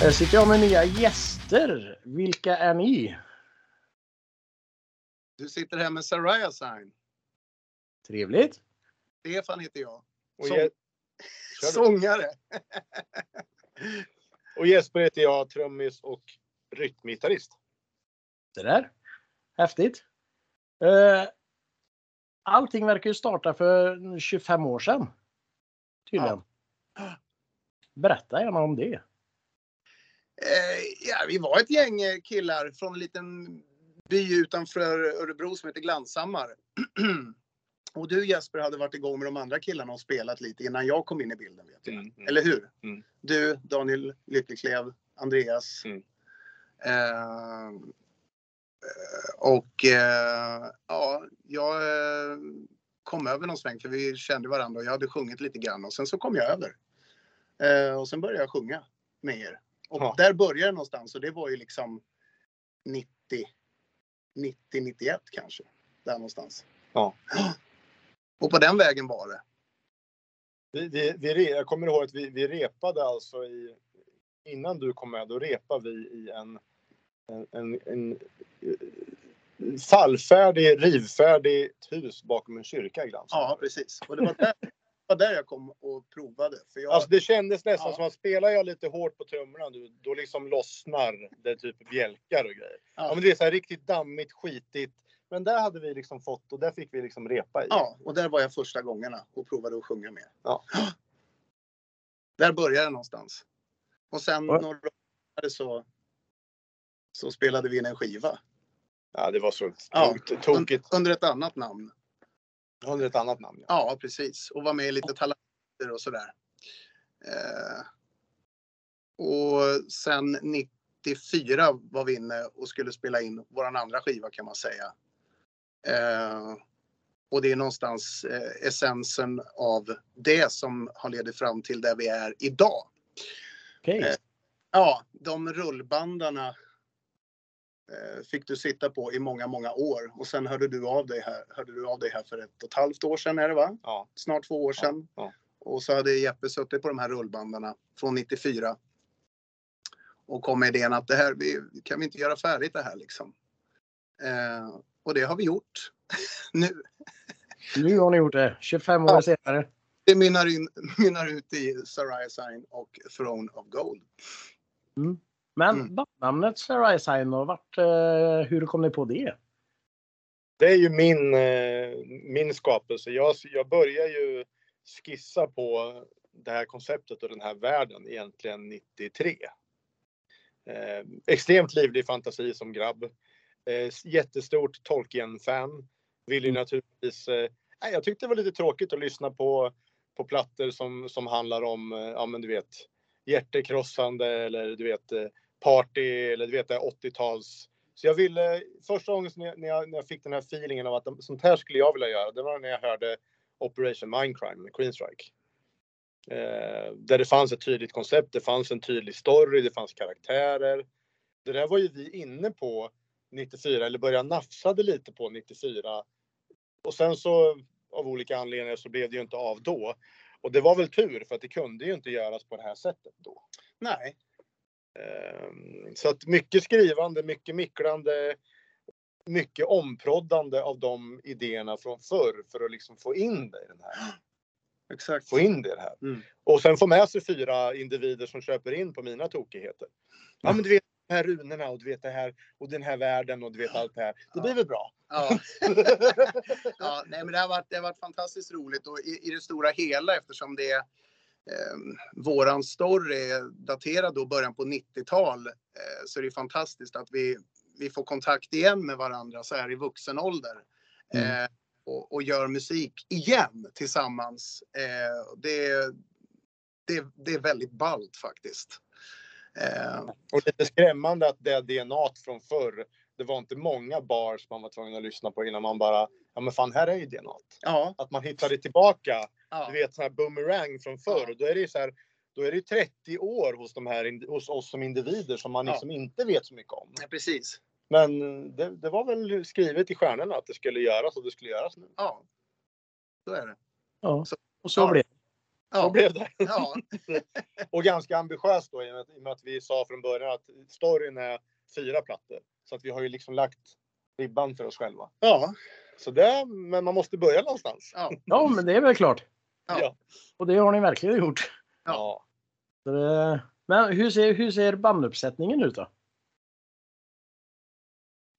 Här sitter jag med nya gäster. Vilka är ni? Du sitter här med Saraya Sign. Trevligt. Stefan heter jag. Och, Kör du. Sångare. och Jesper heter jag, trummis och rytmgitarrist. Det där. Häftigt. Eh, Allting verkar ju starta för 25 år sedan. Tydligen. Berätta gärna om det. Eh, ja, vi var ett gäng eh, killar från en liten by utanför Örebro som heter Glanshammar. Och du Jesper hade varit igång med de andra killarna och spelat lite innan jag kom in i bilden. Vet jag. Mm, mm. Eller hur? Mm. Du, Daniel Lyckeklev, Andreas. Mm. Eh, eh, och eh, ja, jag kom över någon sväng för vi kände varandra och jag hade sjungit lite grann och sen så kom jag över. Eh, och sen började jag sjunga med er. Och Ja. där började det någonstans och det var ju liksom 90, 90, 91 kanske. Där någonstans. Ja. Och på den vägen var det. Vi, vi, vi, jag kommer ihåg att vi, vi repade alltså i, innan du kom med, då repade vi i en, en, en, en eh, fallfärdig, rivfärdigt hus bakom en kyrka i Glanz. Ja, precis. Och det var där, var där jag kom och provade. För jag, Alltså det kändes nästan Ja. som att spelar jag lite hårt på trummorna nu, då liksom lossnar det typ bjälkar och grejer. Ja, ja, men det är så här riktigt dammigt, skitigt. Men där hade vi liksom fått och där fick vi liksom repa i. ja, och där var jag första gångerna och provade att sjunga med. Ja. Där började det någonstans. Och sen några år så, så spelade vi in en skiva. Ja, det var så Ja. tok- tokigt. Under ett annat namn. Under ett annat namn. Ja. Ja, precis. Och var med i lite talanger och sådär. Eh, och sen 94 var vi inne och skulle spela in våran andra skiva kan man säga. Eh, och det är någonstans eh, essensen av det som har ledit fram till där vi är idag. Okej. Eh, Ja, de rullbandarna fick du sitta på i många, många år och sen hörde du av dig här, hörde du av dig här för ett och ett halvt år sedan är det va? Ja. Snart två år sedan. ja. Och så hade Jeppe suttit på de här rullbandarna från 94. Och kom med idén att det här, vi, kan vi inte göra färdigt det här liksom? Eh, och det har vi gjort nu. Nu har ni gjort det. 25 år Ja. senare. Det mynnar, in, mynnar ut i Saraya Sign och Throne of Gold. Men Mm. bandnamnet Sign och vart, eh, hur kom ni på det? Det är ju min, eh, min skapelse. Jag, jag börjar ju skissa på det här konceptet och den här världen egentligen 93. Eh, extremt livlig fantasi som grabb. Eh, jättestort Tolkien-fan. Vill ju Mm. naturligtvis... Eh, jag tyckte det var lite tråkigt att lyssna på, på plattor som, som handlar om, eh, ja men du vet, hjärtekrossande eller du vet party eller du vet det 80-tals så jag ville, första gången när jag, när jag, när jag fick den här feelingen av att sånt här skulle jag vilja göra, det var när jag hörde Operation Mindcrime med Queenstrike. Eh, där det fanns ett tydligt koncept, det fanns en tydlig story, det fanns karaktärer. Det där var ju vi inne på 94, eller började nafsade lite på 94. Och sen så av olika anledningar så blev det ju inte av då. Och det var väl tur för att det kunde ju inte göras på det här sättet då. Nej, så att mycket skrivande, mycket micklande, mycket omproddande av de idéerna från förr för att liksom få in det i den här. exakt. Få in det i det här. Mm. Och sen få med sig fyra individer som köper in på mina tokigheter. Ja men du vet de här runorna och du vet det här och den här världen och du vet allt det här. Det blir väl bra. Ja. ja, nej, men det har varit, det har varit fantastiskt roligt och i, i det stora hela eftersom det är våran story är daterad då början på 90-tal eh, så är det fantastiskt att vi, vi får kontakt igen med varandra så här i vuxen ålder. Mm. Eh, och, och gör musik igen tillsammans. Eh, det, det, det är väldigt ballt faktiskt. Eh, Och lite skrämmande att det DNA från förr. Det var inte många bars man var tvungen att lyssna på innan man bara, ja men fan här är ju DNA. ja, Att man hittade tillbaka ja, du vet sån här boomerang från förr. Ja. Då är det ju så här, då är det ju 30 år hos, de här, hos oss som individer som man Ja. liksom inte vet så mycket om. ja, precis. Men det, det var väl skrivet i stjärnorna att det skulle göras och det skulle göras nu. Ja, så är det. Ja. Så- Och så ja. blev det. Så Ja, blev det. ja, Och ganska ambitiöst då i och med att vi sa från början att storyn är fyra plattor. Så att vi har ju liksom lagt ribban för oss själva. ja, Så det, men man måste börja någonstans. ja. Ja, men det är väl klart. Ja. Ja. Och det har ni verkligen gjort. ja. Det... Men hur ser, hur ser banduppsättningen ut då?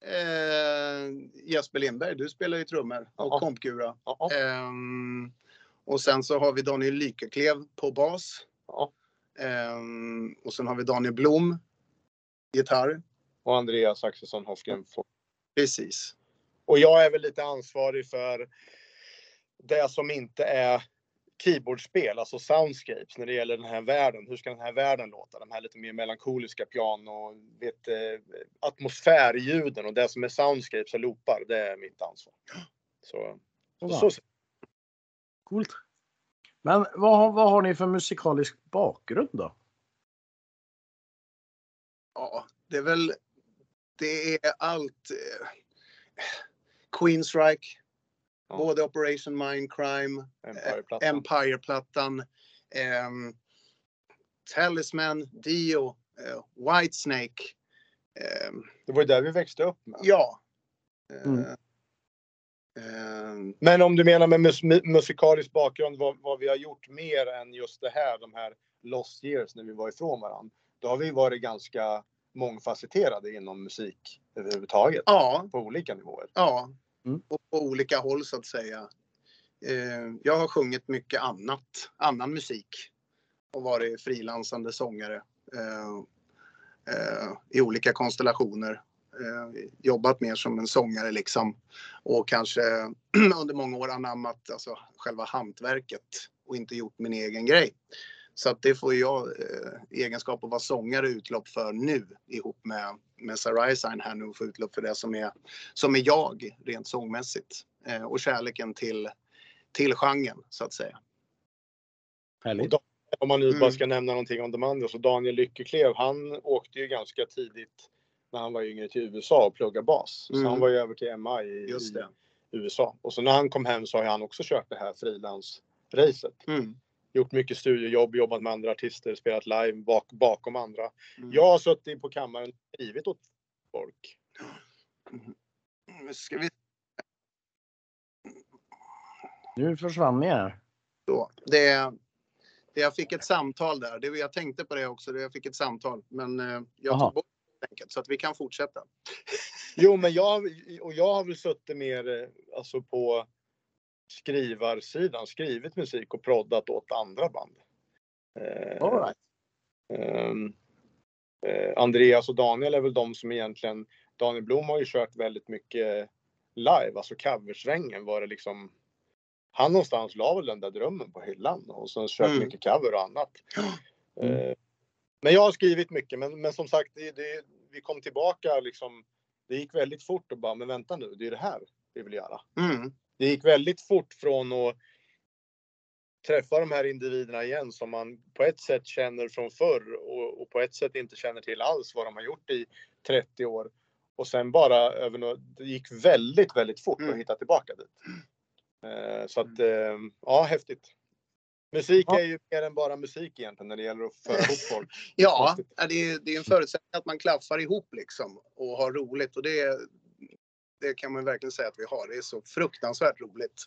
Eh, Jesper Lindberg, du spelar ju trummor och Ja. kompgura. Ja. Ehm, och sen så har vi Daniel Lykeklev på bas. ja. Ehm, och sen har vi Daniel Blom, gitarr. Och Andreas Axelsson Hofgren. Precis. Och jag är väl lite ansvarig för det som inte är keyboardspel, alltså soundscapes när det gäller den här världen. Hur ska den här världen låta? De här lite mer melankoliska piano, vet, eh, atmosfärljuden och det som är soundscapes och loopar, det är mitt ansvar. Så, så, så Coolt. Men vad, har- vad har ni för musikalisk bakgrund då? Ja, det är väl, det är allt. Eh, Queensryche, Ja. både Operation Mindcrime, Empire-plattan. Empire-plattan, ehm, Talisman, Dio, eh, Whitesnake. ehm, Det var ju där vi växte upp med. ja. Eh, Mm. ehm, Men om du menar med mus mu- musikalisk bakgrund, vad, vad vi har gjort mer än just det här, de här lost years när vi var ifrån varandra. Då har vi varit ganska mångfacetterade inom musik överhuvudtaget. ja, På olika nivåer. ja. Mm. Och på olika håll så att säga. Eh, jag har sjungit mycket annat, annan musik. Och varit frilansande sångare. Eh, eh, I olika konstellationer. Eh, jobbat mer som en sångare liksom. Och kanske under många år anammat alltså, själva hantverket. Och inte gjort min egen grej. Så att det får jag eh, egenskap att vara sångare utlopp för nu ihop med, med Sarah Sign här nu och få utlopp för det som är, som är jag rent sångmässigt. Eh, och kärleken till, till genren så att säga. Härligt. Om man nu Mm. bara ska nämna någonting om de andra så Daniel Lyckeklev, han åkte ju ganska tidigt när han var yngre till USA och pluggade bas. Så Mm. han var ju över till MI i, Just det. i USA. Och så när han kom hem så har han också kört det här frilansracet. Mm. Gjort mycket studiojobb, jobbat med andra artister, spelat live bak, bakom andra. Mm. Jag har suttit på kammaren och skrivit åt folk. Nu ska vi Nu försvann ni här. då. Det, det jag fick ett samtal där. Det, jag tänkte på det också. Det, jag fick ett samtal. Men eh, jag Aha. tog bort det enkelt, så att vi kan fortsätta. Jo, men jag, och jag har väl suttit mer eh, alltså på skrivarsidan, skrivit musik och proddat åt andra band. Eh, All right. Ehm, eh, Andreas och Daniel är väl de som egentligen, Daniel Blom har ju kört väldigt mycket live, alltså coversvängen var det liksom, han någonstans la väl den där drömmen på hyllan och sen kört Mm. mycket cover och annat. Mm. Eh, men jag har skrivit mycket, men, men som sagt, det, det, vi kom tillbaka liksom, det gick väldigt fort och bara, men vänta nu, det är det här vi vill göra. Mm. Det gick väldigt fort från att träffa de här individerna igen som man på ett sätt känner från förr och, och på ett sätt inte känner till alls vad de har gjort i 30 år. Och sen bara över nå- det gick väldigt, väldigt fort Mm. att hitta tillbaka dit. Eh, så att, eh, ja, häftigt. Musik Ja. är ju mer än bara musik egentligen när det gäller att föra ihop folk. Ja, det är, det är en förutsättning att man klaffar ihop liksom och har roligt och det, det kan man verkligen säga att vi har. Det är så fruktansvärt roligt.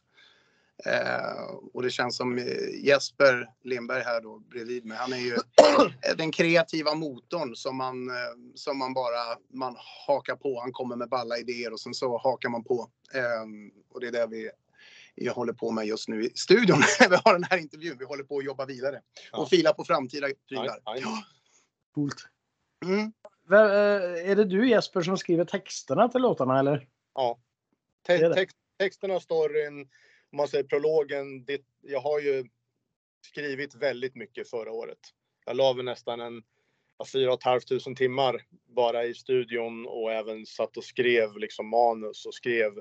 Eh, och det känns som eh, Jesper Lindberg här då bredvid mig. Han är ju den kreativa motorn som man, eh, som man bara man hakar på. Han kommer med balla idéer och sen så hakar man på. Eh, och det är det vi jag håller på med just nu i studion när vi har den här intervjun. Vi håller på att jobba vidare Ja. och fila på framtida prylar. Aj, aj. Coolt. Mm. Eh, Är det du Jesper som skriver texterna till låtarna eller? Ja. Te- text, texterna, storyn, om man säger prologen. Det, jag har ju skrivit väldigt mycket förra året. Jag la väl nästan en fyra och halvt tusen timmar bara i studion och även satt och skrev liksom manus och skrev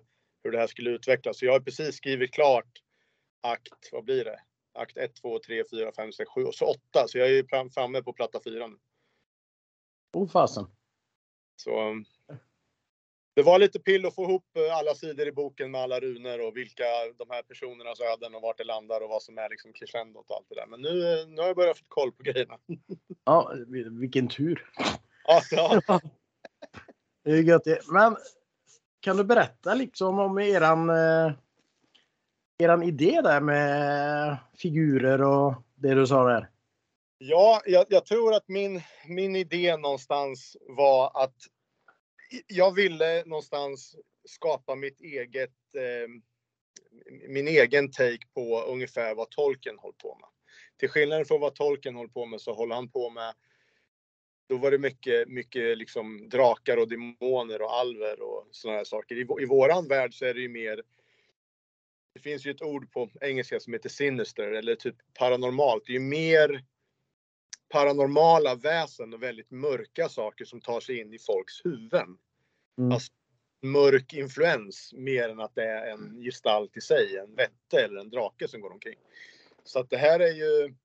hur det här skulle utvecklas. Så jag har precis skrivit klart akt, vad blir det? Akt 1, 2, 3, 4, 5, 6, 7 och så 8. Så jag är ju fram- framme på platta 4 nu. Oh fasen. Så det var lite pill att få ihop eh, alla sidor i boken med alla runor och vilka de här personernas öden och vart det landar och vad som är liksom crescendot och allt det där. Men nu, eh, nu har jag börjat få koll på grejerna. Ja, vilken tur. Ja, ja. Det är gött. Men kan du berätta liksom om eran, eh, eran idé där med figurer och det du sa där? Ja, jag, jag tror att min, min idé någonstans var att jag ville någonstans skapa mitt eget, eh, min egen take på ungefär vad tolken håller på med. Till skillnad från vad tolken håller på med så håller han på med då var det mycket, mycket liksom drakar och demoner och alver och sådana här saker. I, I våran värld så är det ju mer det finns ju ett ord på engelska som heter sinister eller typ paranormalt. Det är ju mer paranormala väsen och väldigt mörka saker som tar sig in i folks huvuden. Mm. Alltså, mörk influens mer än att det är en gestalt i sig, en vätte eller en drake som går omkring. Så att det här är ju,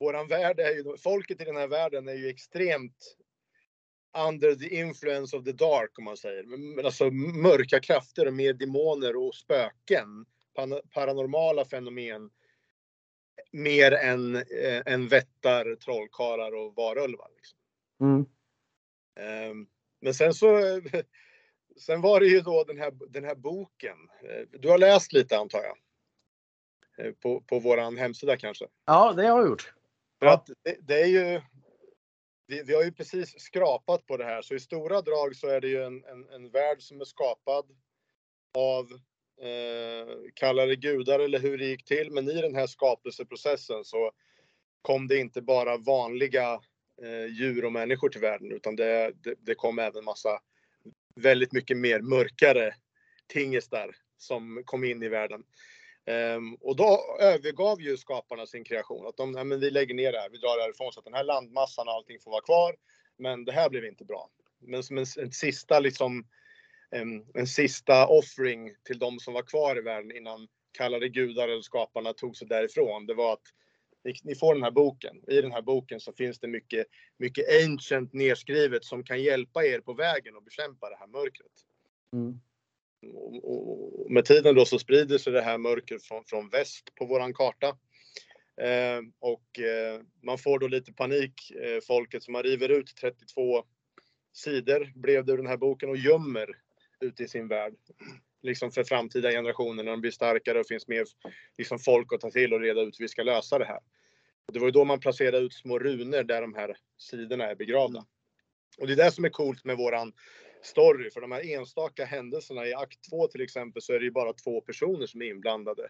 våran värld är ju, folket i den här världen är ju extremt under the influence of the dark om man säger. Men alltså mörka krafter och mer demoner och spöken, paranormala fenomen mer än, äh, än vättar, trollkarlar och varulvar. Liksom. Mm. Um, men sen så Sen var det ju då den här, den här boken. Eh, du har läst lite antar jag? Eh, på, på våran hemsida kanske? Ja, det har jag gjort. För att det, det är ju vi, vi, har ju precis skrapat på det här, så i stora drag så är det ju en, en, en värld som är skapad av eh, kalla det gudar eller hur det gick till. Men i den här skapelseprocessen så kom det inte bara vanliga eh, djur och människor till världen utan det, det, det kom även massa väldigt mycket mer mörkare tingestar som kom in i världen. Ehm, och då övergav ju skaparna sin kreation. Att de, nej, men vi lägger ner det här, vi drar därifrån så att den här landmassan och allting får vara kvar. Men det här blev inte bra. Men som en, en sista liksom, en, sista offering till de som var kvar i världen innan kallade gudar eller skaparna tog sig därifrån. Det var att ni, får den här boken. I den här boken så finns det mycket, mycket ancient nedskrivet som kan hjälpa er på vägen och bekämpa det här mörkret. Mm. Och, och, med tiden då så sprider sig det här mörkret från, från väst på våran karta. Eh, och eh, man får då lite panik, eh, folket som man river ut 32 sidor blev det ur den här boken och gömmer ute i sin värld. Liksom för framtida generationer när de blir starkare och finns mer liksom folk att ta till och reda ut hur vi ska lösa det här. Och det var ju då man placerade ut små runor där de här sidorna är begravda. Och det är det som är coolt med våran story. För de här enstaka händelserna i akt 2 till exempel så är det ju bara två personer som är inblandade.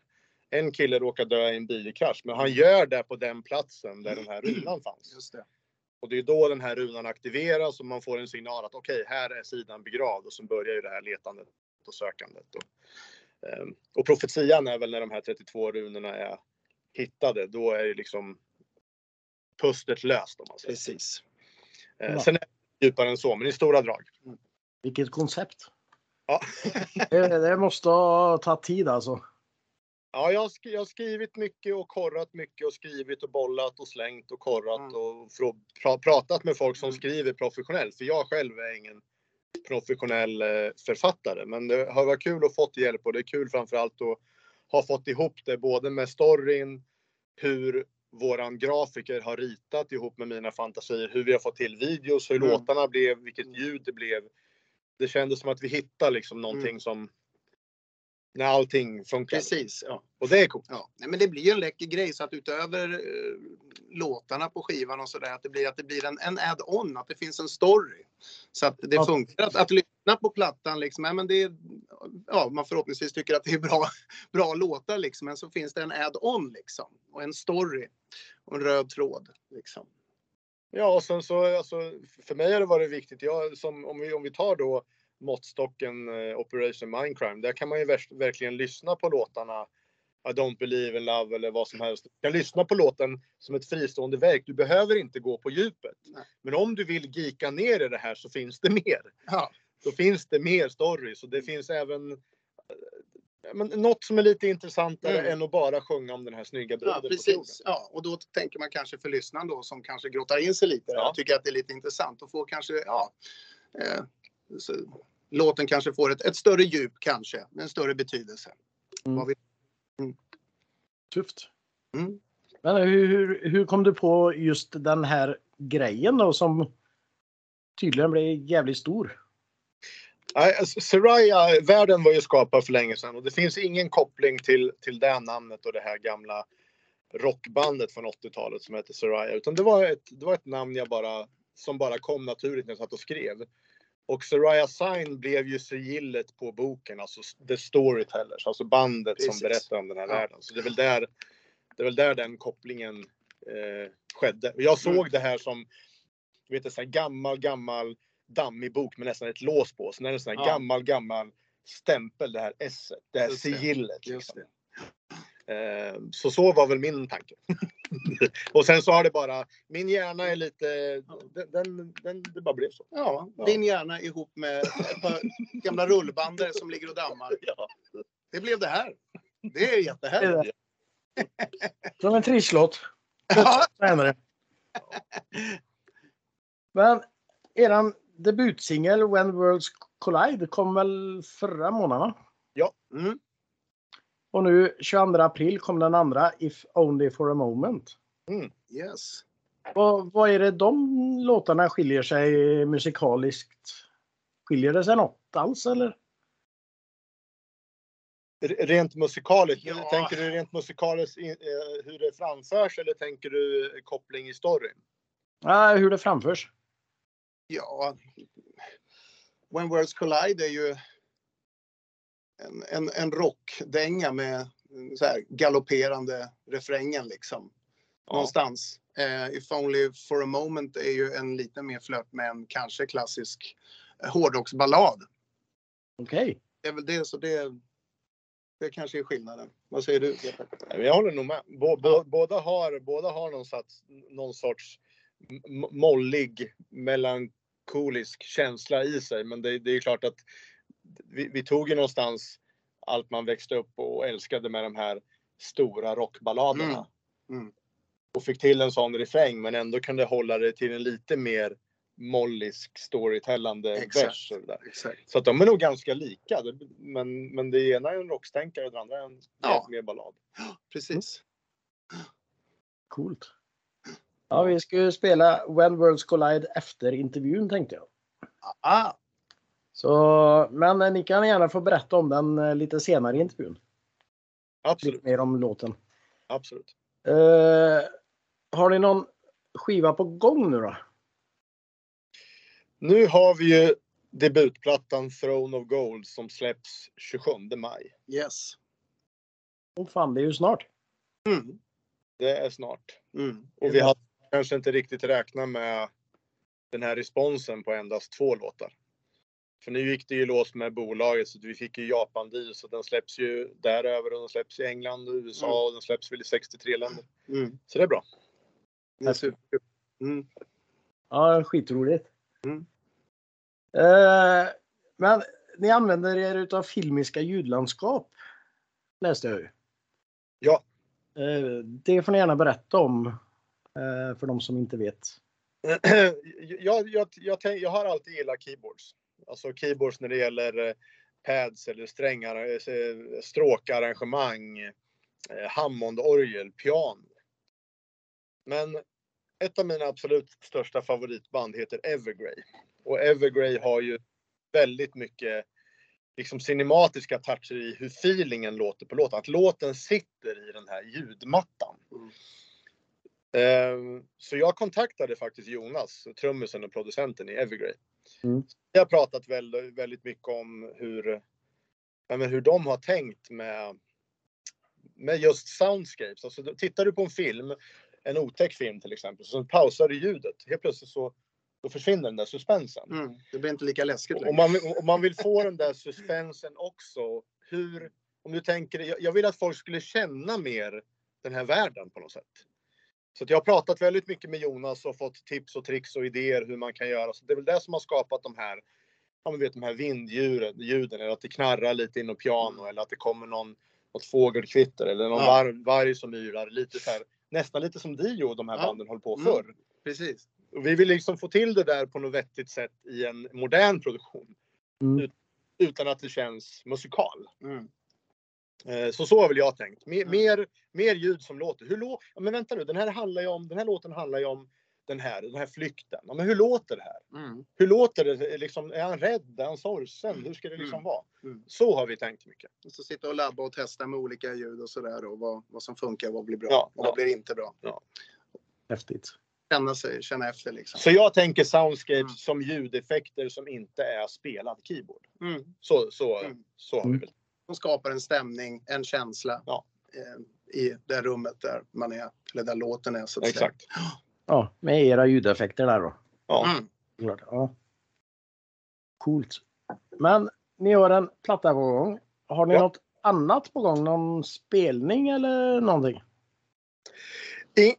En kille råkar dö i en bilkrasch, men han gör det på den platsen där den här runan fanns. Just det. Och det är då den här runan aktiveras och man får en signal att okej, okay, här är sidan begravd och så börjar ju det här letandet och sökandet. Och, ehm, och profetian är väl när de här 32 runorna är hittade, då är det liksom pusslet löst om man säger. Precis. Eh, ja. Sen är det djupare än så, men i stora drag. Vilket koncept. Ja. det, det, måste ha tagit tid alltså. Ja, jag, sk jag har skrivit mycket och korrat mycket och skrivit och bollat och slängt och korrat mm. och pra pratat med folk som mm. skriver professionellt. För jag själv är ingen professionell eh, författare. Men det har varit kul att fått hjälp och det är kul framförallt att ha fått ihop det både med storyn, hur våran grafiker har ritat ihop med mina fantasier, hur vi har fått till videos, hur mm. låtarna blev, vilket ljud det blev. Det kändes som att vi hittade liksom någonting mm. som när allting funkar. Precis, ja. Och det är coolt. Ja. Nej, men det blir ju en läcker grej så att utöver eh, låtarna på skivan och sådär att det blir, att det blir en, en add-on, att det finns en story. Så att det ja. funkar att, att lyssna på plattan liksom. Ja, men det är, ja, man förhoppningsvis tycker att det är bra, bra låtar liksom. Men så finns det en add-on liksom. Och en story. Och en röd tråd liksom. Ja, och sen så alltså, för mig har det varit viktigt. Jag, som, om, vi, om vi tar då måttstocken eh, Operation Mindcrime. Där kan man ju verkligen lyssna på låtarna I don't believe in love eller vad som helst. Du kan lyssna på låten som ett fristående verk. Du behöver inte gå på djupet. Nej. Men om du vill gika ner i det här så finns det mer. Ja. Då finns det mer stories och det finns även eh, men, något som är lite intressantare mm. än att bara sjunga om den här snygga bruden ja, precis. Ja, och då tänker man kanske för lyssnaren då som kanske grottar in sig lite. Ja. Jag tycker att det är lite intressant att få kanske, ja, eh, så, låten kanske får ett, ett större djup kanske, en större betydelse. Mm. Vi- Tufft. Mm. Men hur, hur, hur kom du på just den här grejen då som tydligen blev jävligt stor? Nej, alltså, Seraya, världen var ju skapad för länge sedan och det finns ingen koppling till, till det namnet och det här gamla rockbandet från 80-talet som heter Seraya. Utan det var ett, det var ett namn jag bara, som bara kom naturligt när jag satt och skrev. Och Seraya Sign blev ju sigillet på boken, alltså The Storytellers, alltså bandet Precis. som berättar om den här Ja. världen. Så det är väl där, det är väl där den kopplingen eh, skedde. Jag såg Mm. det här som, du vet en sån här gammal, gammal dammig bok med nästan ett lås på. Sen är det en sån här Ja. gammal, gammal stämpel, det här S, det här Just det. sigillet. Just Liksom. Eh, så så var väl min tanke. och sen så har det bara, min hjärna är lite, den, den, den det bara blev så. Ja, Ja. din hjärna ihop med ett par gamla rullbander som ligger och dammar. Ja. Det blev det här. Det är jättehärligt. Som en trisslåt. Ja, Senare. Men eran debutsingel When Worlds Collide kom väl förra månaden? va? mm. Och nu 22 april kom den andra If Only For A Moment. yes. Vad, vad är det de låtarna skiljer sig musikaliskt? Skiljer det sig något alls eller? Rent musikaliskt, Ja. tänker du rent musikaliskt eh, hur det framförs eller tänker du koppling i storyn? Nej, hur det framförs. Ja. When Worlds Collide är ju en, en, en rockdänga med så här galopperande refrängen liksom. Någonstans. Eh, If Only For A Moment är ju en lite mer flört med en kanske klassisk eh, hårdrocksballad. Okej. Det är väl det, så det, det kanske är skillnaden. Vad säger du? Jag håller nog med. Bå, bå, båda, har, båda har någon, sats, någon sorts mollig, melankolisk känsla i sig. Men det, det är klart att vi, vi tog ju någonstans allt man växte upp och älskade med de här stora rockballaderna. Mm. Mm. Och fick till en sån refräng men ändå kunde hålla det till en lite mer mollisk storytellande Exakt. vers. Exakt. Så att de är nog ganska lika. Men, men det ena är en rockstänkare och det andra är en Ja. mer ballad. Precis. Coolt. Ja, vi ska ju spela When Worlds Collide efter intervjun tänkte jag. Ah, Så, men eh, ni kan gärna få berätta om den eh, lite senare i intervjun. Absolut. Lite mer om låten. Absolut. Eh, har ni någon skiva på gång nu då? Nu har vi ju debutplattan Throne of Gold som släpps 27 maj. yes. Åh fan, det är ju snart. Mm. Det är snart. Mm. Och vi har kanske inte riktigt räknat med den här responsen på endast två låtar. För nu gick det ju lås med bolaget så vi fick ju Japan deal så den släpps ju däröver och den släpps i England och USA Mm. och den släpps väl i 63 länder. Mm. Så det är bra. Det är super. Mm. Ja, skitroligt. Mm. Eh, men ni använder er utav filmiska ljudlandskap. Läste jag ju. Ja. Eh, det får ni gärna berätta om. Eh, för de som inte vet. jag, jag, jag, tänk, jag har alltid gillat keyboards. Alltså keyboards när det gäller eh, pads eller strängar, eh, eh, stråkarrangemang, Hammondorgel, piano. Men ett av mina absolut största favoritband heter Evergrey. Och Evergrey har ju väldigt mycket liksom cinematiska toucher i hur feelingen låter på låten. Att låten sitter i den här ljudmattan. Mm. Ehm, Så jag kontaktade faktiskt Jonas, trummisen och producenten i Evergrey. Mm. Jag har pratat väldigt, väldigt mycket om hur, ja, men hur de har tänkt med, med just soundscapes. Alltså, tittar du på en film, en otäck film till exempel, så pausar du ljudet. Helt plötsligt så då försvinner den där suspensen. Mm. Det blir inte lika läskigt Om längre. man, om man vill få den där suspensen också, hur, om du tänker, jag, jag vill att folk skulle känna mer den här världen på något sätt. Så jag har pratat väldigt mycket med Jonas och fått tips och tricks och idéer hur man kan göra. Så det är väl det som har skapat de här, ja men vet de här vinddjuren, ljuden, eller att det knarrar lite in i piano eller att det kommer någon, något fågelkvitter eller någon Ja. varg, varg som yrar. Lite så här, nästan lite som Dio de här Ja. banden höll på Mm. förr. Precis. Och vi vill liksom få till det där på något vettigt sätt i en modern produktion. Mm. utan att det känns musikal. Mm. Eh, Så så har väl jag tänkt. Mer, Mm. mer, mer ljud som låter. Hur lå ja, men vänta nu, den här, handlar ju om, den här låten handlar ju om den här, den här flykten. Ja, men hur låter det här? Mm. Hur låter det? Liksom, är han rädd? Är han sorgsen? Hur ska det liksom Mm. vara? Mm. Så har vi tänkt mycket. Och så sitta och labba och testa med olika ljud och sådär och vad, vad som funkar och vad blir bra Ja, och ja. vad blir inte bra. Häftigt. Känna sig, känna efter liksom. Så jag tänker soundscapes Mm. som ljudeffekter som inte är spelad keyboard. Mm. Så, så, Mm. så har vi Mm. väl. Som skapar en stämning, en känsla Ja. eh, i det rummet där man är, eller där låten är så att säga. Exakt. Ja, med era ljudeffekter där då. Ja. Mm. Klart, Ja. Coolt. Men ni har en platta på gång. Har ni Ja. något annat på gång? Någon spelning eller någonting?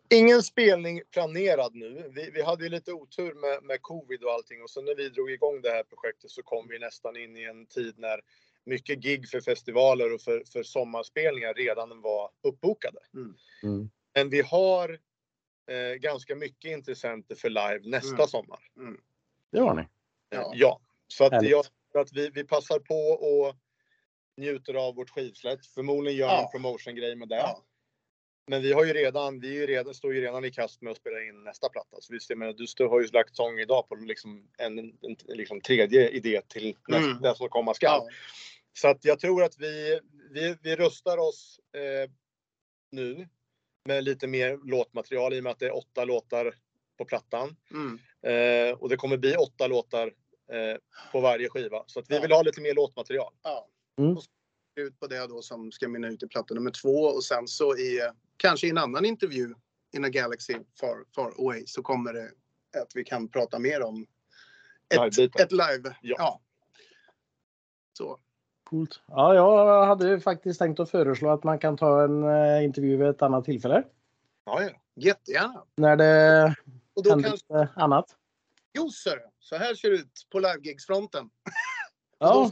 Ingen spelning planerad nu. Vi, vi hade ju lite otur med, med covid och allting och så när vi drog igång det här projektet så kom vi nästan in i en tid när mycket gig för festivaler och för, för sommarspelningar redan var uppbokade. Mm. Men vi har eh, ganska mycket intressenter för live nästa Mm. sommar. Det har ni. Ja. ja. Så att jag tror att vi, vi passar på och njuter av vårt skivsläpp. Förmodligen gör Ja. en promotion-grej med det. Ja. Men vi har ju redan, vi är ju redan, står ju redan i kast med att spela in nästa platta. Så visst, jag menar, du står, har ju lagt sång idag på liksom en, en, en liksom tredje idé till nästa, Mm. den som komma skall. Ja. Så att jag tror att vi, vi, vi rustar oss eh, nu med lite mer låtmaterial i och med att det är åtta låtar på plattan. Mm. Eh, och det kommer bli åtta låtar eh, på varje skiva. Så att vi Ja. vill ha lite mer låtmaterial. Ja. Mm. Och så ut på det då som ska mynna ut i platta nummer två och sen så i kanske i en annan intervju in a galaxy far, far away så kommer det att vi kan prata mer om ett, Livebiten. ett live. Ja. Så. Coolt. Ja, jag hade faktiskt tänkt att föreslå att man kan ta en eh, intervju vid ett annat tillfälle. Ja, ja. Jättegärna. När det Och då händer kanske, annat. jo sir, så här ser det ut på livegigsfronten. Ja,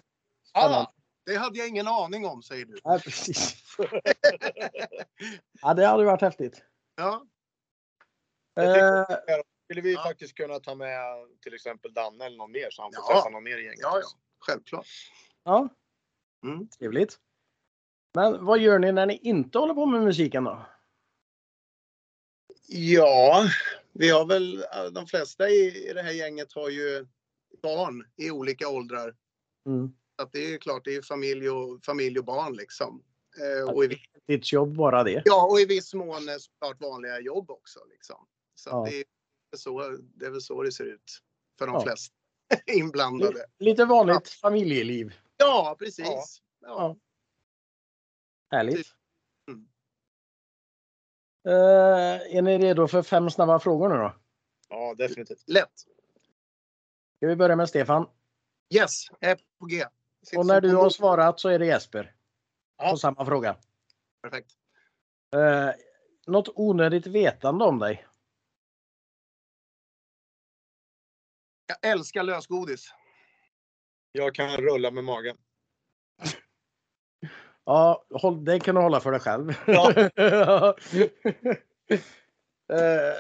Ah, det hade jag ingen aning om säger du. ja precis. Ja, det hade varit häftigt. Ja, Eh, Skulle vi Ja. faktiskt kunna ta med till exempel Danne eller någon mer så han får Ja. träffa någon mer i gänget. ja, ja. självklart. ja, Mm. trevligt. Men vad gör ni när ni inte håller på med musiken då? Ja, vi har väl de flesta i, i det här gänget har ju barn i olika åldrar. Mm. Så att det är ju klart, det är familj och, familj och barn liksom. Eh, och, i, Ditt jobb bara det. ja, och i viss mån eh, såklart vanliga jobb också. Liksom. Så Ja. det, är så, det är väl så det ser ut för de Ja. flesta inblandade. Lite vanligt familjeliv. Ja, precis. Ja. Ja. Härligt. Mm. Eh, är ni redo för fem snabba frågor nu då? Ja, definitivt. Lätt. Ska vi börja med Stefan? Yes, är på G. Och när du har svarat så är det Jesper. Ja. På samma fråga. Perfekt. Eh, något onödigt vetande om dig? Jag älskar lösgodis. Jag kan rulla med magen. Ja, håll, det kan du hålla för dig själv. Ja. Eh,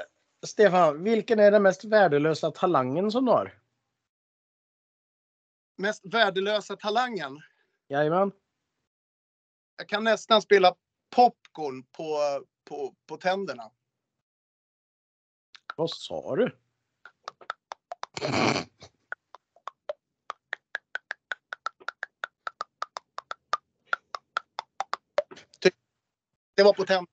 Stefan, vilken är den mest värdelösa talangen som du har? Mest värdelösa talangen. Jajamän. Jag kan nästan spela popcorn på, på, på tänderna. Vad sa du? Det var tänderna.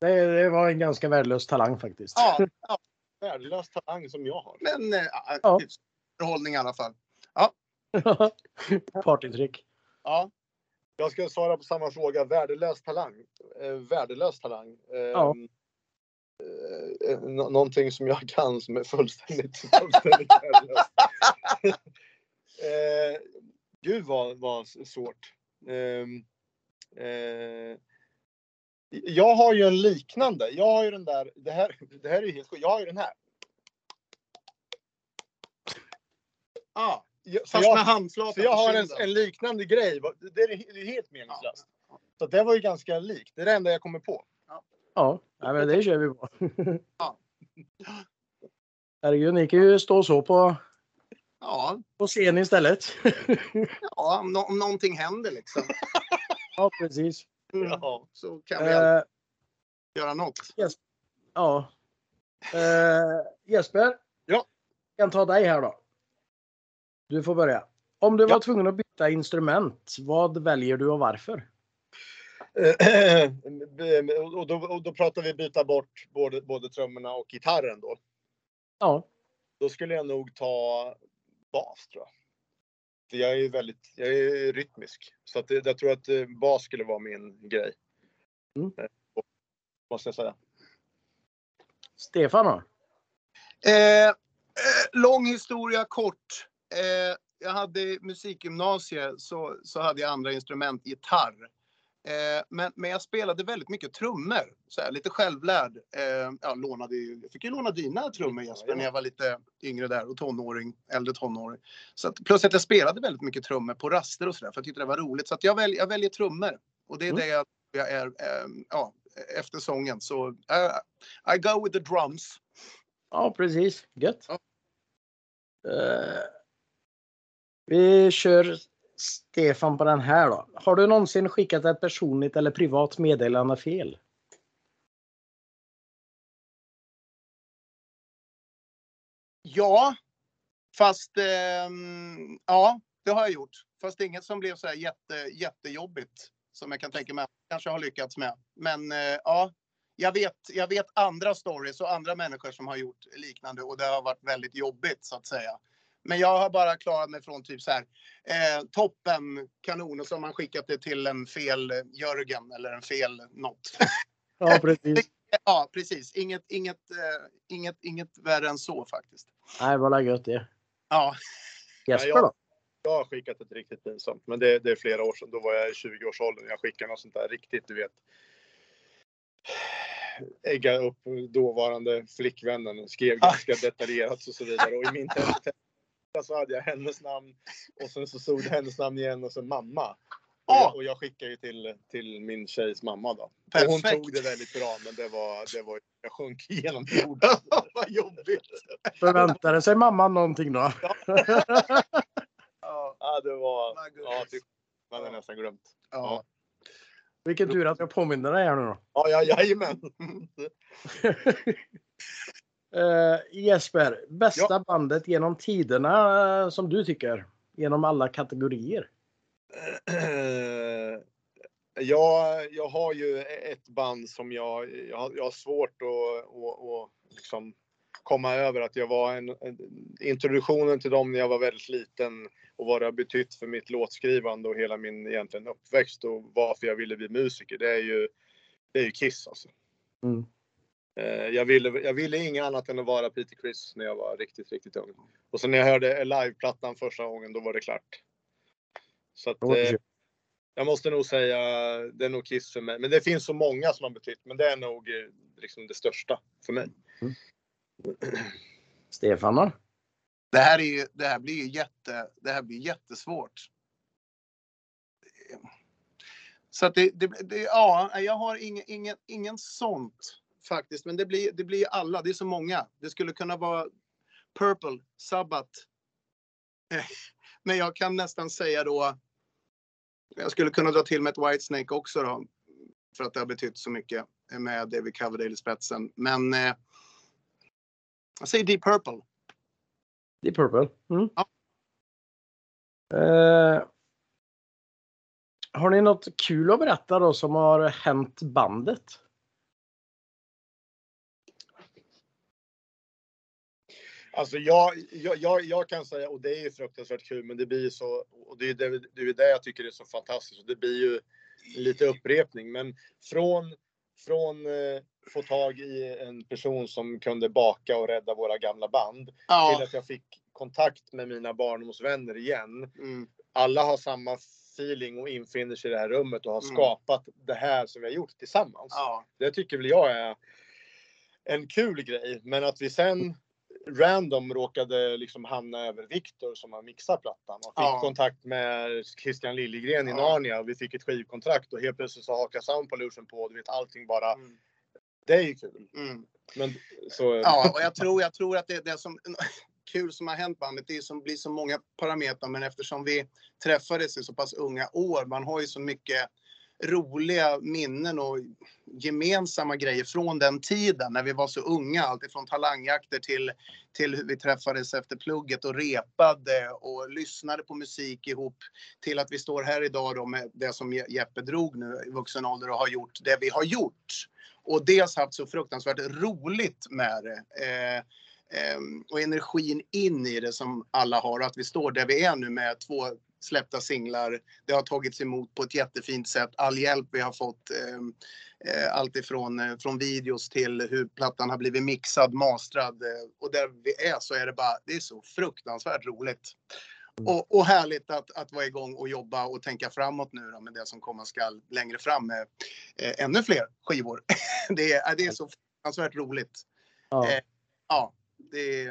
Det, det var en ganska värdelös talang faktiskt. Ja, ja, Värdelös talang som jag har. men eh, Ja. ja. förhållning i alla fall. Partytrick. Ja, Jag ska svara på samma fråga. Värdelös talang. Eh, värdelös talang. Eh, Ja. eh, nå- någonting som jag kan som är fullständigt, fullständigt värdelöst. eh, gud vad, vad svårt. Ehm, eh, jag har ju en liknande. Jag har ju den där. Det här, det här är ju helt sjukt. Jag har ju den här. ja. Jag, så fast jag- med handflatan Så jag har en, en liknande grej. Det är, det är helt meningslöst. Så det var ju ganska likt. Det är det enda jag kommer på. Ja, nej, men det kör vi på. Ja. Herregud, ni kan ju stå så på Ja, på scen istället. ja om, om någonting händer liksom. ja, precis. Mm. Ja. Så kan vi Eh, göra något. ja. Eh, Jesper. Ja. Jag kan ta dig här då. Du får börja. Om du Ja. var tvungen att byta instrument, vad väljer du och varför? Eh, och, då, och då pratar vi byta bort både, både trummorna och gitarren då. Ja, Då skulle jag nog ta bas tror jag. Jag är väldigt, jag är rytmisk. Så att jag tror att eh, bas skulle vara min grej. Mm. Eh, Måste jag säga. Stefan då? Eh, eh, lång historia kort. Eh, jag hade i musikgymnasiet så, så hade jag andra instrument, gitarr. Eh, men, men jag spelade väldigt mycket trummor. Så här, lite självlärd. Eh, jag, lånade, jag fick ju låna dina trummor Jesper när jag var lite yngre där och tonåring, äldre tonåring. Så att, plus att jag spelade väldigt mycket trummor på raster och sådär för jag tyckte det var roligt. Så att jag, välj, jag väljer trummor. Och det är Mm. det jag, jag är eh, ja, efter sången. Så eh, I go with the drums. Ja, precis. Gött. Ja. Eh, vi kör Stefan på den här då. Har du någonsin skickat ett personligt eller privat meddelande fel? Ja, fast eh, ja, det har jag gjort. Fast det är inget som blev så här jätte, jättejobbigt som jag kan tänka mig att jag kanske har lyckats med. Men eh, ja, jag vet, jag vet andra stories och andra människor som har gjort liknande och det har varit väldigt jobbigt så att säga. Men jag har bara klarat mig från typ så här eh, toppen kanon och så har man skickat det till en fel eh, Jörgen eller en fel något. Ja, precis. ja, precis. Inget, inget, eh, inget, inget värre än så faktiskt. Nej, vad gött det. Ja, Jesper Ja, jag- då? Jag har skickat ett riktigt pinsamt, men det, det är flera år sedan. Då var jag i 20-årsåldern. Jag skickade något sånt där riktigt, du vet. Ägga upp dåvarande flickvännen, skrev ganska detaljerat och så vidare. Och i min så hade jag hennes namn och sen så stod det hennes namn igen och så mamma. Och jag, och jag skickade ju till, till min tjejs mamma då. Och hon Perfekt. tog det väldigt bra, men det var, det var jag sjönk igenom jorden. Vad jobbigt! Förväntade sig mamman någonting då? ja, Ja, det var... Ja, det man hade nästan glömt. ja. Vilken tur att jag påminner dig här nu då. Ja, ja, jajamän. Eh, Jesper, bästa bandet genom tiderna eh, som du tycker? Genom alla kategorier. jag, jag har ju ett band som jag, jag, har, jag har svårt att, att, att liksom komma över att jag var en, en introduktionen till dem när jag var väldigt liten och vad det har betytt för mitt låtskrivande och hela min egentligen uppväxt och varför jag ville bli musiker. Det är ju, det är ju Kiss alltså. Mm. Eh, Jag ville, jag ville inget annat än att vara Peter Criss när jag var riktigt, riktigt ung. Och sen när jag hörde liveplattan första gången, då var det klart. Så att, eh, jag måste nog säga, det är nog Kiss för mig. Men det finns så många som har betytt, men det är nog eh, liksom det största för mig. Stefan då? Det här, är ju, det här blir ju jätte, det här blir jättesvårt. Så att det, det, det ja, jag har ingen, ingen, ingen sånt faktiskt. Men det blir, det blir alla, det är så många. Det skulle kunna vara Purple, Sabbath. Eh, Men jag kan nästan säga då. Jag skulle kunna dra till med ett Whitesnake också då. För att det har betytt så mycket med David Coverdale i spetsen. Men eh, jag säger Deep Purple. Deep Purple. Mm. Ja. Eh, har ni något kul att berätta då som har hänt bandet? Alltså jag, jag, jag, jag kan säga, och det är ju fruktansvärt kul, men det blir ju så, och det är det, det, är det jag tycker är så fantastiskt, och det blir ju lite upprepning, men från, från eh, få tag i en person som kunde baka och rädda våra gamla band, till Ja. att jag fick kontakt med mina barndomsvänner igen. Mm. Alla har samma feeling och infinner sig i det här rummet och har Mm. skapat det här som vi har gjort tillsammans. Ja. Det tycker väl jag är en kul grej. Men att vi sen random råkade liksom hamna över Viktor som har mixat plattan och fick Ja. kontakt med Christian Liljegren i Ja. Narnia och vi fick ett skivkontrakt och helt plötsligt så hakar Sound Pollution på och du vet allting bara. Mm. Det är ju kul. Mm. Men så. Ja, och jag tror, jag tror att det det som kul som har hänt bandet, det är som blir så många parametrar, men eftersom vi träffades i så pass unga år, man har ju så mycket roliga minnen och gemensamma grejer från den tiden när vi var så unga. Alltifrån talangjakter till, till hur vi träffades efter plugget och repade och lyssnade på musik ihop. Till att vi står här idag då med det som Jeppe drog nu i vuxen ålder och har gjort det vi har gjort. Och dels haft så fruktansvärt roligt med det. Eh, ehm, och energin in i det som alla har. Att vi står där vi är nu med två släppta singlar. Det har tagits emot på ett jättefint sätt. All hjälp vi har fått. Ehm, eh, allt ifrån eh, från videos till hur plattan har blivit mixad, mastrad. Eh, och där vi är så är det bara, det är så fruktansvärt roligt. Mm. Och, och, härligt att, att vara igång och jobba och tänka framåt nu då med det som komma skall längre fram med eh, ännu fler skivor. det, är, det är så fruktansvärt roligt. Ja, eh, ja det,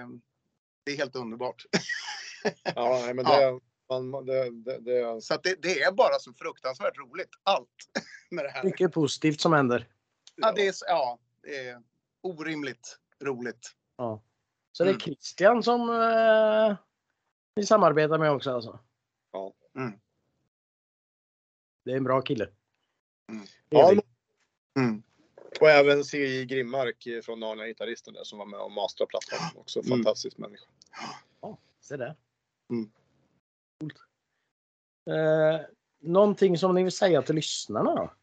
det är helt underbart. ja, men det, ja. Man, det, det, det... Så det, det, är bara så fruktansvärt roligt, allt med det här. Mycket positivt som händer. Ja, det är, ja, det är orimligt roligt. Ja. Så det är mm. Christian som eh, vi samarbetar med också alltså? Ja. Mm. Det är en bra kille. Mm. Ja. Mm. Och även C.J. Grimmark från Narnia Gitarristen där som var med och masterade plattan. Också mm. fantastisk människa. Ja, se där. Mm. Coolt. Eh, någonting som ni vill säga till lyssnarna då?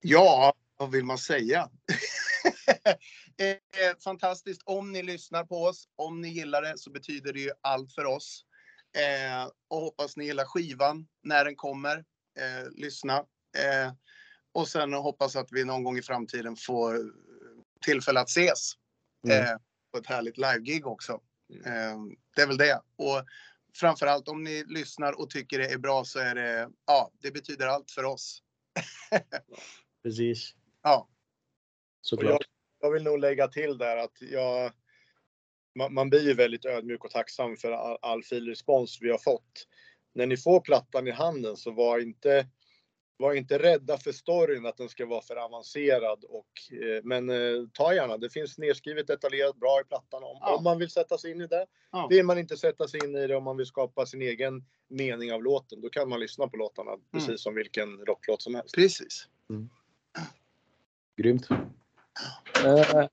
Ja, vad vill man säga? eh, fantastiskt om ni lyssnar på oss. Om ni gillar det så betyder det ju allt för oss. Eh, och hoppas ni gillar skivan när den kommer. Eh, lyssna. Eh, och sen hoppas att vi någon gång i framtiden får tillfälle att ses. Mm. På ett härligt live-gig också. Mm. det är väl det. Och framförallt om ni lyssnar och tycker det är bra så är det, ja, det betyder allt för oss. Precis. Ja. Såklart. Jag, jag, vill nog lägga till där att jag, man, man blir ju väldigt ödmjuk och tacksam för all, all fin respons vi har fått. När ni får plattan i handen så var inte var inte rädda för storyn, att den ska vara för avancerad. Och, eh, men eh, ta gärna, det finns nedskrivet detaljerat bra i plattan om, ja. om man vill sätta sig in i det. Ja. Vill man inte sätta sig in i det om man vill skapa sin egen mening av låten, då kan man lyssna på låtarna mm. precis som vilken rocklåt som helst. Precis. Mm. Grymt. Eh,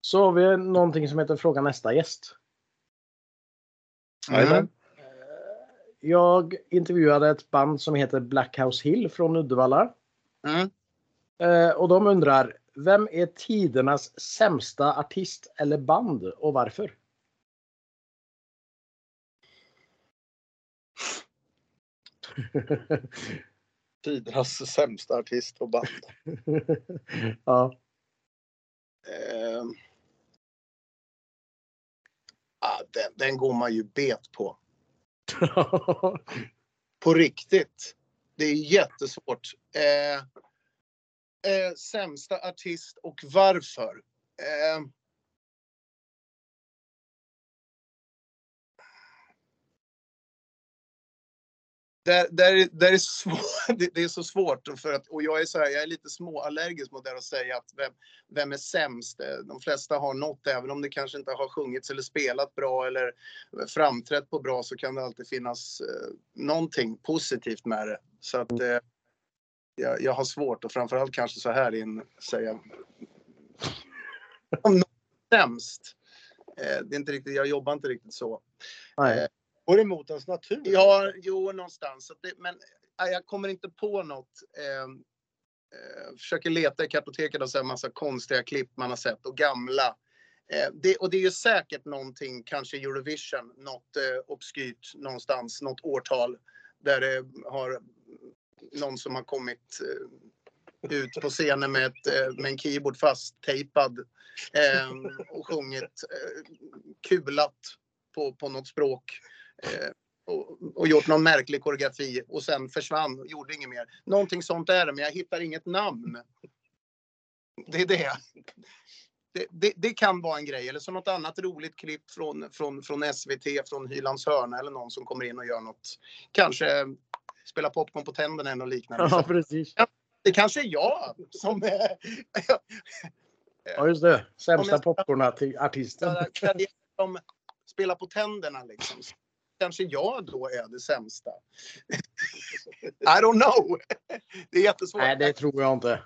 så har vi någonting som heter Fråga nästa gäst. Mm jag intervjuade ett band som heter Blackhouse Hill från Uddevalla. Mm. Eh, och de undrar, vem är tidernas sämsta artist eller band och varför? tidernas sämsta artist och band. ja. Ah, den, den går man ju bet på. på riktigt. Det är jättesvårt. Eh, eh, sämsta artist och varför? Eh, där, där, där är svår, det, det, är så svårt för att, och jag är så här, jag är lite småallergisk mot det att säga att vem, vem är sämst? De flesta har något, även om det kanske inte har sjungits eller spelat bra eller framträtt på bra så kan det alltid finnas eh, någonting positivt med det. Så att eh, jag, jag har svårt och framförallt kanske så här in säga om något sämst. Eh, det är inte riktigt, jag jobbar inte riktigt så. Nej. Eh, Går emot ens natur? Ja, jo någonstans. Det, men äh, jag kommer inte på något. Ehm, eh, försöker leta i kartoteket och se en massa konstiga klipp man har sett och gamla. Eh, det, och det är ju säkert någonting, kanske Eurovision, något eh, obskyrt någonstans, något årtal där det har någon som har kommit eh, ut på scenen med, ett, eh, med en keyboard fast tejpad ehm, och sjungit eh, kulat på, på något språk. Eh, och, och, gjort någon märklig koreografi och sen försvann och gjorde inget mer. Någonting sånt är det, men jag hittar inget namn. Det är det. Det, det, det, kan vara en grej. Eller så något annat roligt klipp från, från, från SVT, från Hylands hörna eller någon som kommer in och gör något. Kanske spela popcorn på tänderna eller liknande. Ja, precis. Det kanske är jag som... Ja, just det. Sämsta popcornartisten. Som spelar på tänderna liksom. Kanske jag då är det sämsta. I don't know. Det är jättesvårt. Nej, det tror jag inte.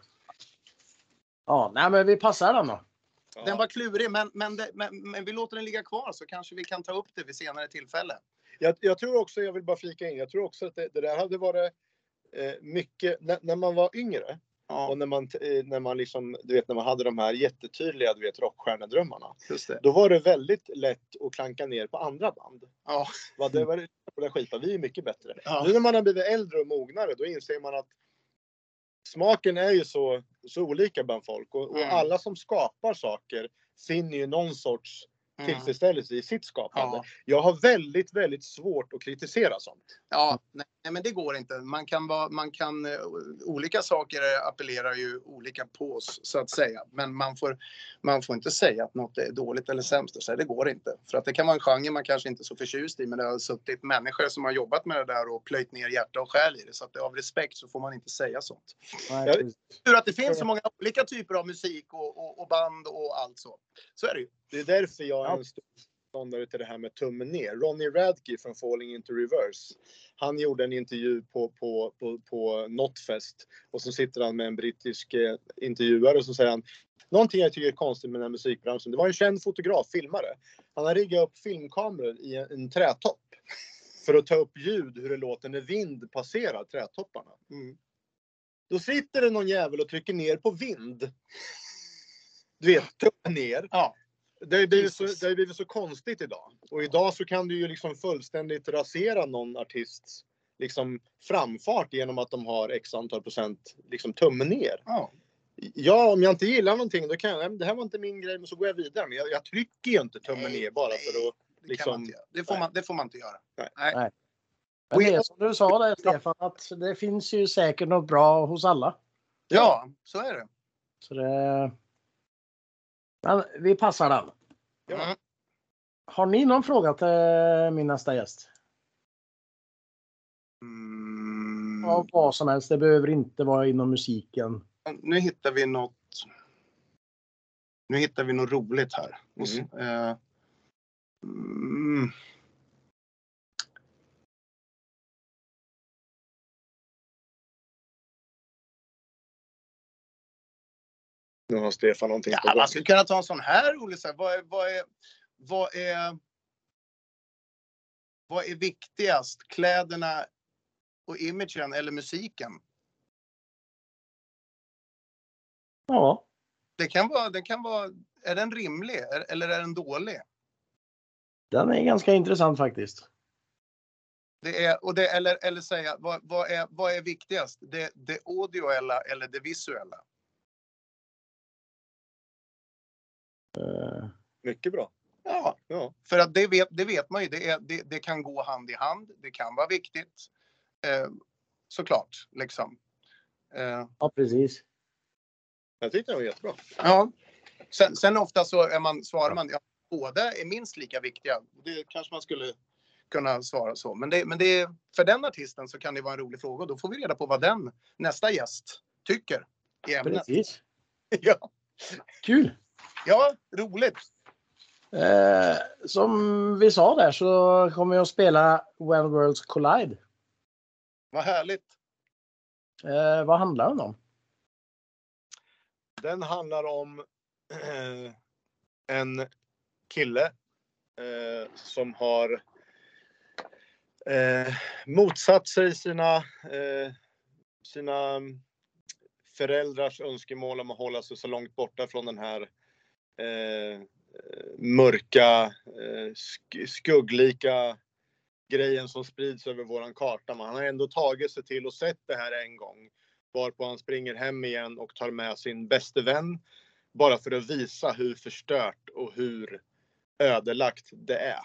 Ja, nej, men vi passar den då. Den var klurig, men, men, det, men, men vi låter den ligga kvar så kanske vi kan ta upp det vid senare tillfälle. Jag, jag tror också, jag vill bara flika in, jag tror också att det, det där hade varit eh, mycket, när, när man var yngre Ja, och när man, eh, när man liksom, du vet när man hade de här jättetydliga, du vet rockstjärnedrömmarna. Då var det väldigt lätt att klanka ner på andra band. Ja, Vad det var det skiten, vi är mycket bättre. ja. Nu när man har blivit äldre och mognare, då inser man att smaken är ju så, så olika bland folk och, och Mm. alla som skapar saker finner ju någon sorts Mm. tillfredsställelse i sitt skapande. Ja. Jag har väldigt, väldigt svårt att kritisera sånt. Ja, nej, nej, men det går inte. Man kan vara, man kan, eh, olika saker appellerar ju olika på oss så att säga. Men man får, man får inte säga att något är dåligt eller sämst. Så det går inte. För att det kan vara en genre man kanske inte är så förtjust i. Men det har suttit människor som har jobbat med det där och plöjt ner hjärta och själ i det. Så att av respekt så får man inte säga sånt. Tur att det finns så många olika typer av musik och, och, och band och allt så. Så är det ju. Det är därför jag är en stor motståndare till det här med tummen ner. Ronnie Radke från Falling Into Reverse. Han gjorde en intervju på, på, på, på Notfest och så sitter han med en brittisk eh, intervjuare och så säger han Någonting jag tycker är konstigt med den här musikbranschen. Det var en känd fotograf, filmare. Han har riggat upp filmkameror i en, en trätopp för att ta upp ljud hur det låter när vind passerar trädtopparna. Mm. Då sitter det någon jävel och trycker ner på vind. Du vet, tummen ner. Ja. Det ju blivit så, det har blivit så konstigt idag. Och idag så kan du ju liksom fullständigt rasera någon artists liksom framfart genom att de har x antal procent liksom tummen ner. Ja. Ja, om jag inte gillar någonting då kan jag, "Nej, det här var inte min grej, men så går jag vidare. Men jag, jag trycker ju inte tummen Nej, ner bara nej. för att... Det, kan Liksom- man inte göra. Det, får man, det får man inte göra. Men det är som du sa där Stefan, att det finns ju säkert något bra hos alla. Ja, så är det. Så det... Men vi passar den. Ja. Mm. Har ni någon fråga till min nästa gäst? Mm. Av vad som helst. Det behöver inte vara inom musiken. Nu hittar vi något. Nu hittar vi något roligt här. Och så, eh, mm. Nu har Stefan någonting på Ja, gång. man skulle kunna ta en sån här rolig. Så här, vad, är, vad, är, vad, är, vad är viktigast? Kläderna och imagen eller musiken? Ja, Det kan vara, den kan vara, är den rimlig eller är den dålig? den är ganska intressant faktiskt. Det är, och det, eller, eller säga, vad, vad, är, vad är viktigast? Det, det audioella eller det visuella? Mycket bra. Ja, Ja. för att det vet, det vet man ju. Det, är, det, det kan gå hand i hand. Det kan vara viktigt. Eh, såklart, liksom. Eh, Ja, precis. Jag tyckte det var jättebra. ja. Sen, sen ofta så är man, svarar man ja, båda är minst lika viktiga. Det kanske man skulle kunna svara så. Men, det, men det, för den artisten så kan det vara en rolig fråga. Då får vi reda på vad den nästa gäst tycker i ämnet. Precis. Ja, Kul! Ja roligt. Eh, som vi sa där så kommer jag att spela When Worlds Collide. Vad härligt. Eh, vad handlar den om? Den handlar om eh, en kille eh, som har eh, motsatt sig sina, eh, sina föräldrars önskemål om att hålla sig så långt borta från den här eh, mörka, eh, sk- skugglika grejen som sprids över våran karta. Men han har ändå tagit sig till och sett det här en gång. Varpå han springer hem igen och tar med sin bäste vän. Bara för att visa hur förstört och hur ödelagt det är.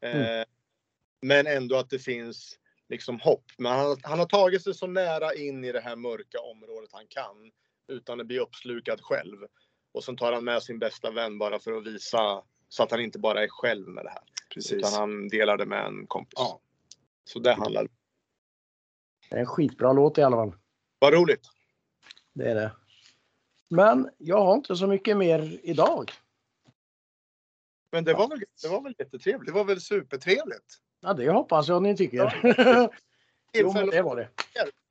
Eh, men ändå att det finns liksom hopp. Men han, han har tagit sig så nära in i det här mörka området han kan. Utan att bli uppslukad själv. Och sen tar han med sin bästa vän bara för att visa så att han inte bara är själv med det här. Utan han delar det med en kompis. Ja. Så det handlar Det är en skitbra låt i alla fall. Vad roligt! Det är det. Men jag har inte så mycket mer idag. Men det var väl, det var väl jättetrevligt. Det var väl supertrevligt. Ja, det hoppas jag ni tycker. jo, men det var det.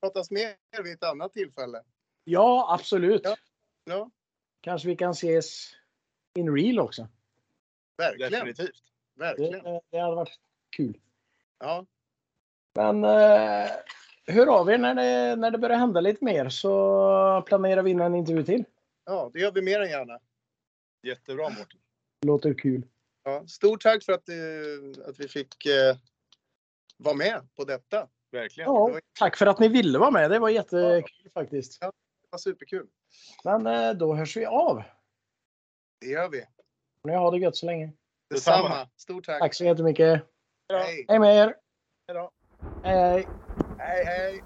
Pratas mer vid ett annat tillfälle. Ja, absolut. Ja. Ja, Kanske vi kan ses in real också. verkligen. Definitivt. Det, Verkligen. det hade varit kul. Ja, Men eh, hör av er när det, när det börjar hända lite mer så planerar vi in en intervju till. ja, det gör vi mer än gärna. Jättebra Mårten. Låter kul. Ja, stort tack för att, eh, att vi fick eh, vara med på detta. Verkligen. Ja, tack för att ni ville vara med. Det var jättekul faktiskt. Det var superkul. Men eh, då hörs vi av. Det gör vi. Ni har det gött så länge. Detsamma. Detsamma. Stort tack. Tack så jättemycket. Hej. Hej med er. Hej då. Hej, hej. Hej,